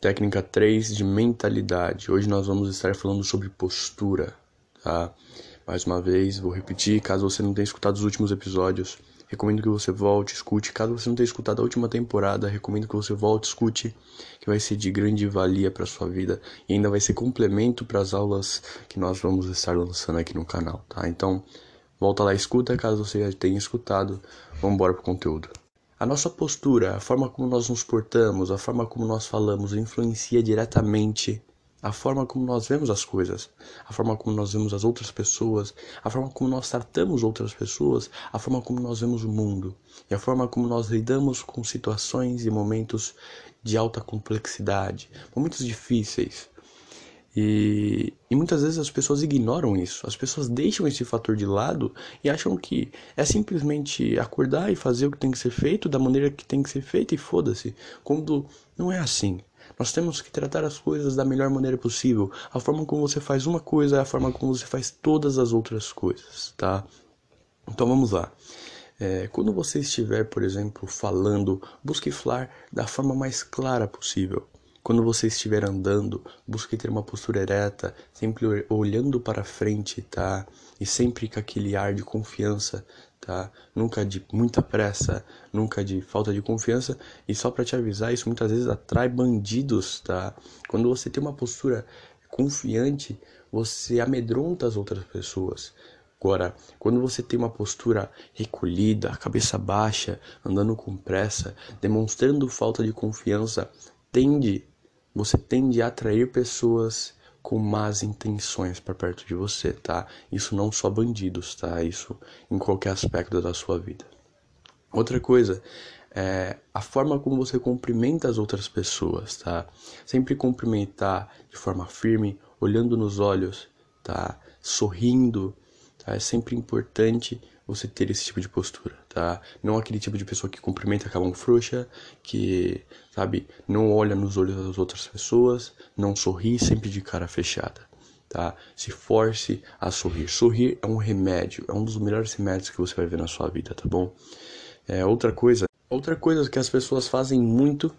Técnica 3 de mentalidade. Hoje nós vamos estar falando sobre postura, tá? Mais uma vez, vou repetir, caso você não tenha escutado os últimos episódios, recomendo que você volte, escute. Caso você não tenha escutado a última temporada, recomendo que você volte, escute, que vai ser de grande valia para sua vida e ainda vai ser complemento para as aulas que nós vamos estar lançando aqui no canal, tá? Então, volta lá, escuta, caso você já tenha escutado. Vamos embora pro conteúdo. A nossa postura, a forma como nós nos portamos, a forma como nós falamos influencia diretamente a forma como nós vemos as coisas, a forma como nós vemos as outras pessoas, a forma como nós tratamos outras pessoas, a forma como nós vemos o mundo e a forma como nós lidamos com situações e momentos de alta complexidade, momentos difíceis, e, e, muitas vezes as pessoas ignoram isso, as pessoas deixam esse fator de lado e acham que é simplesmente acordar e fazer o que tem que ser feito da maneira que tem que ser feito e foda-se. Quando não é assim. Nós temos que tratar as coisas da melhor maneira possível. A forma como você faz uma coisa é a forma como você faz todas as outras coisas, tá? Então vamos lá. É, quando você estiver, por exemplo, falando, busque falar da forma mais clara possível. Quando você estiver andando, busque ter uma postura ereta, sempre olhando para frente, tá? E sempre com aquele ar de confiança, tá? Nunca de muita pressa, nunca de falta de confiança. E só para te avisar, isso muitas vezes atrai bandidos, tá? Quando você tem uma postura confiante, você amedronta as outras pessoas. Agora, quando você tem uma postura recolhida, cabeça baixa, andando com pressa, demonstrando falta de confiança, tende você tende a atrair pessoas com más intenções para perto de você, tá? Isso não só bandidos, tá? Isso em qualquer aspecto da sua vida. Outra coisa é a forma como você cumprimenta as outras pessoas, tá? Sempre cumprimentar de forma firme, olhando nos olhos, tá? Sorrindo, tá? É sempre importante você ter esse tipo de postura, tá? Não aquele tipo de pessoa que cumprimenta com a mão frouxa, que, sabe, não olha nos olhos das outras pessoas, não sorri sempre de cara fechada, tá? Se force a sorrir. Sorrir é um remédio, é um dos melhores remédios que você vai ver na sua vida, tá bom? É, outra coisa, outra coisa que as pessoas fazem muito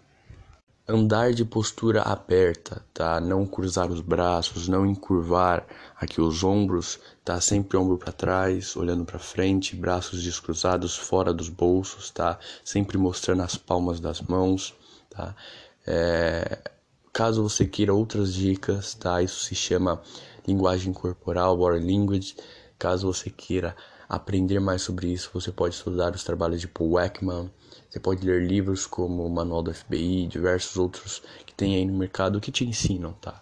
andar de postura aberta, tá? Não cruzar os braços, não encurvar aqui os ombros, tá? Sempre ombro para trás, olhando para frente, braços descruzados fora dos bolsos, tá? Sempre mostrando as palmas das mãos, tá? É... Caso você queira outras dicas, tá? Isso se chama linguagem corporal, body language. Caso você queira aprender mais sobre isso, você pode estudar os trabalhos de Paul Ekman, você pode ler livros como o Manual do FBI, diversos outros que tem aí no mercado que te ensinam, tá?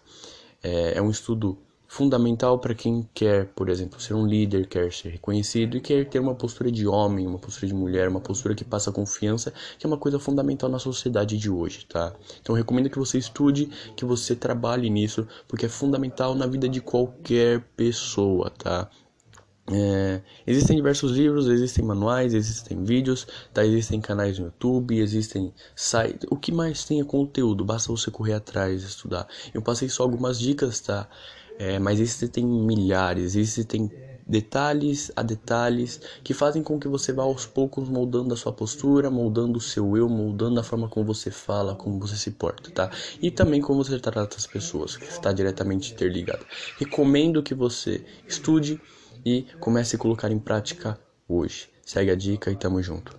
É, é um estudo fundamental para quem quer, por exemplo, ser um líder, quer ser reconhecido e quer ter uma postura de homem, uma postura de mulher, uma postura que passa confiança, que é uma coisa fundamental na sociedade de hoje, tá? Então recomendo que você estude, que você trabalhe nisso, porque é fundamental na vida de qualquer pessoa, tá? É, existem diversos livros, existem manuais, existem vídeos, tá? existem canais no YouTube, existem sites. O que mais tem é conteúdo, basta você correr atrás, estudar. Eu passei só algumas dicas, tá? É, mas existem milhares, existem detalhes a detalhes que fazem com que você vá aos poucos moldando a sua postura, moldando o seu eu, moldando a forma como você fala, como você se porta, tá? E também como você trata as pessoas, que está diretamente interligado. Recomendo que você estude e comece a colocar em prática hoje. Segue a dica e tamo junto.